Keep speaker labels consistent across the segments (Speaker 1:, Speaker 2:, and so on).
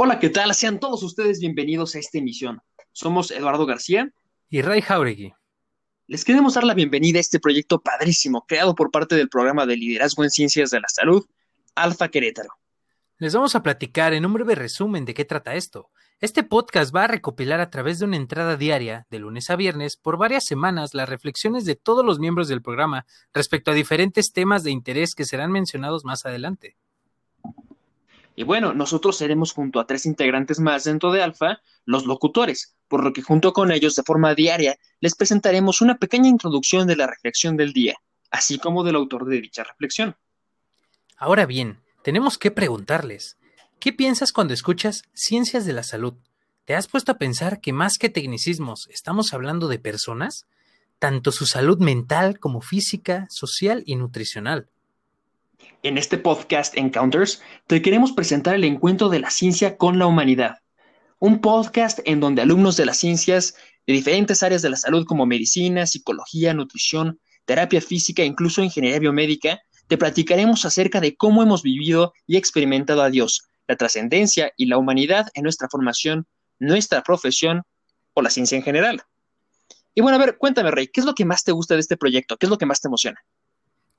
Speaker 1: Hola, ¿qué tal? Sean todos ustedes bienvenidos a esta emisión. Somos Eduardo García
Speaker 2: y Ray Jauregui.
Speaker 1: Les queremos dar la bienvenida a este proyecto padrísimo creado por parte del programa de liderazgo en ciencias de la salud, Alfa Querétaro.
Speaker 2: Les vamos a platicar en un breve resumen de qué trata esto. Este podcast va a recopilar a través de una entrada diaria, de lunes a viernes, por varias semanas, las reflexiones de todos los miembros del programa respecto a diferentes temas de interés que serán mencionados más adelante.
Speaker 1: Y bueno, nosotros seremos junto a tres integrantes más dentro de Alfa, los locutores, por lo que junto con ellos de forma diaria les presentaremos una pequeña introducción de la reflexión del día, así como del autor de dicha reflexión.
Speaker 2: Ahora bien, tenemos que preguntarles, ¿qué piensas cuando escuchas ciencias de la salud? ¿Te has puesto a pensar que más que tecnicismos estamos hablando de personas? Tanto su salud mental como física, social y nutricional.
Speaker 1: En este podcast Encounters te queremos presentar el encuentro de la ciencia con la humanidad. Un podcast en donde alumnos de las ciencias de diferentes áreas de la salud como medicina, psicología, nutrición, terapia física e incluso ingeniería biomédica, te platicaremos acerca de cómo hemos vivido y experimentado a Dios, la trascendencia y la humanidad en nuestra formación, nuestra profesión o la ciencia en general. Y bueno, a ver, cuéntame, Rey, ¿qué es lo que más te gusta de este proyecto? ¿Qué es lo que más te emociona?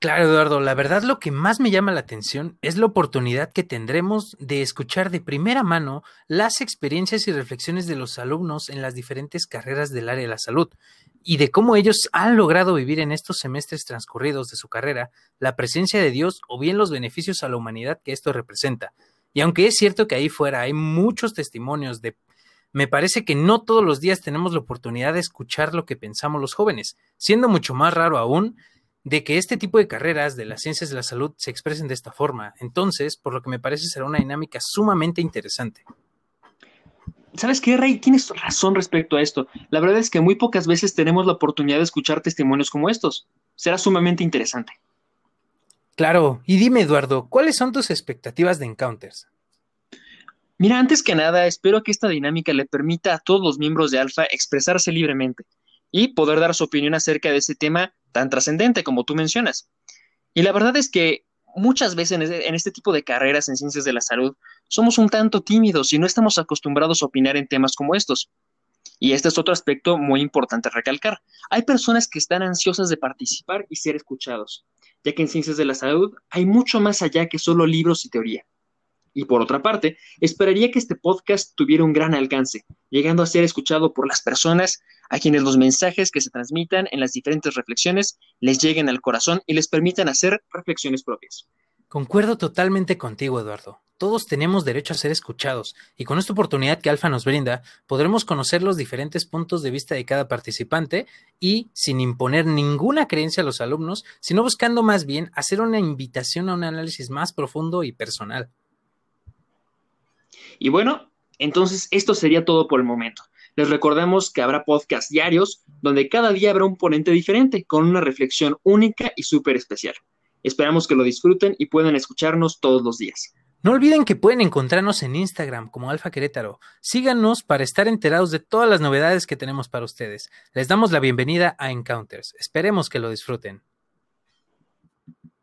Speaker 2: Claro, Eduardo, la verdad lo que más me llama la atención es la oportunidad que tendremos de escuchar de primera mano las experiencias y reflexiones de los alumnos en las diferentes carreras del área de la salud y de cómo ellos han logrado vivir en estos semestres transcurridos de su carrera la presencia de Dios o bien los beneficios a la humanidad que esto representa. Y aunque es cierto que ahí fuera hay muchos testimonios de me parece que no todos los días tenemos la oportunidad de escuchar lo que pensamos los jóvenes, siendo mucho más raro aún de que este tipo de carreras de las ciencias de la salud se expresen de esta forma. Entonces, por lo que me parece será una dinámica sumamente interesante.
Speaker 1: ¿Sabes qué, Rey? Tienes razón respecto a esto. La verdad es que muy pocas veces tenemos la oportunidad de escuchar testimonios como estos. Será sumamente interesante.
Speaker 2: Claro, y dime, Eduardo, ¿cuáles son tus expectativas de Encounters?
Speaker 1: Mira, antes que nada, espero que esta dinámica le permita a todos los miembros de Alfa expresarse libremente y poder dar su opinión acerca de ese tema tan trascendente como tú mencionas. Y la verdad es que muchas veces en este tipo de carreras en ciencias de la salud somos un tanto tímidos y no estamos acostumbrados a opinar en temas como estos. Y este es otro aspecto muy importante recalcar. Hay personas que están ansiosas de participar y ser escuchados, ya que en ciencias de la salud hay mucho más allá que solo libros y teoría. Y por otra parte, esperaría que este podcast tuviera un gran alcance, llegando a ser escuchado por las personas a quienes los mensajes que se transmitan en las diferentes reflexiones les lleguen al corazón y les permitan hacer reflexiones propias.
Speaker 2: Concuerdo totalmente contigo, Eduardo. Todos tenemos derecho a ser escuchados, y con esta oportunidad que Alfa nos brinda, podremos conocer los diferentes puntos de vista de cada participante y, sin imponer ninguna creencia a los alumnos, sino buscando más bien hacer una invitación a un análisis más profundo y personal.
Speaker 1: Y bueno, entonces esto sería todo por el momento. Les recordamos que habrá podcasts diarios donde cada día habrá un ponente diferente con una reflexión única y súper especial. Esperamos que lo disfruten y puedan escucharnos todos los días.
Speaker 2: No olviden que pueden encontrarnos en Instagram como Alfa Querétaro. Síganos para estar enterados de todas las novedades que tenemos para ustedes. Les damos la bienvenida a Encounters. Esperemos que lo disfruten.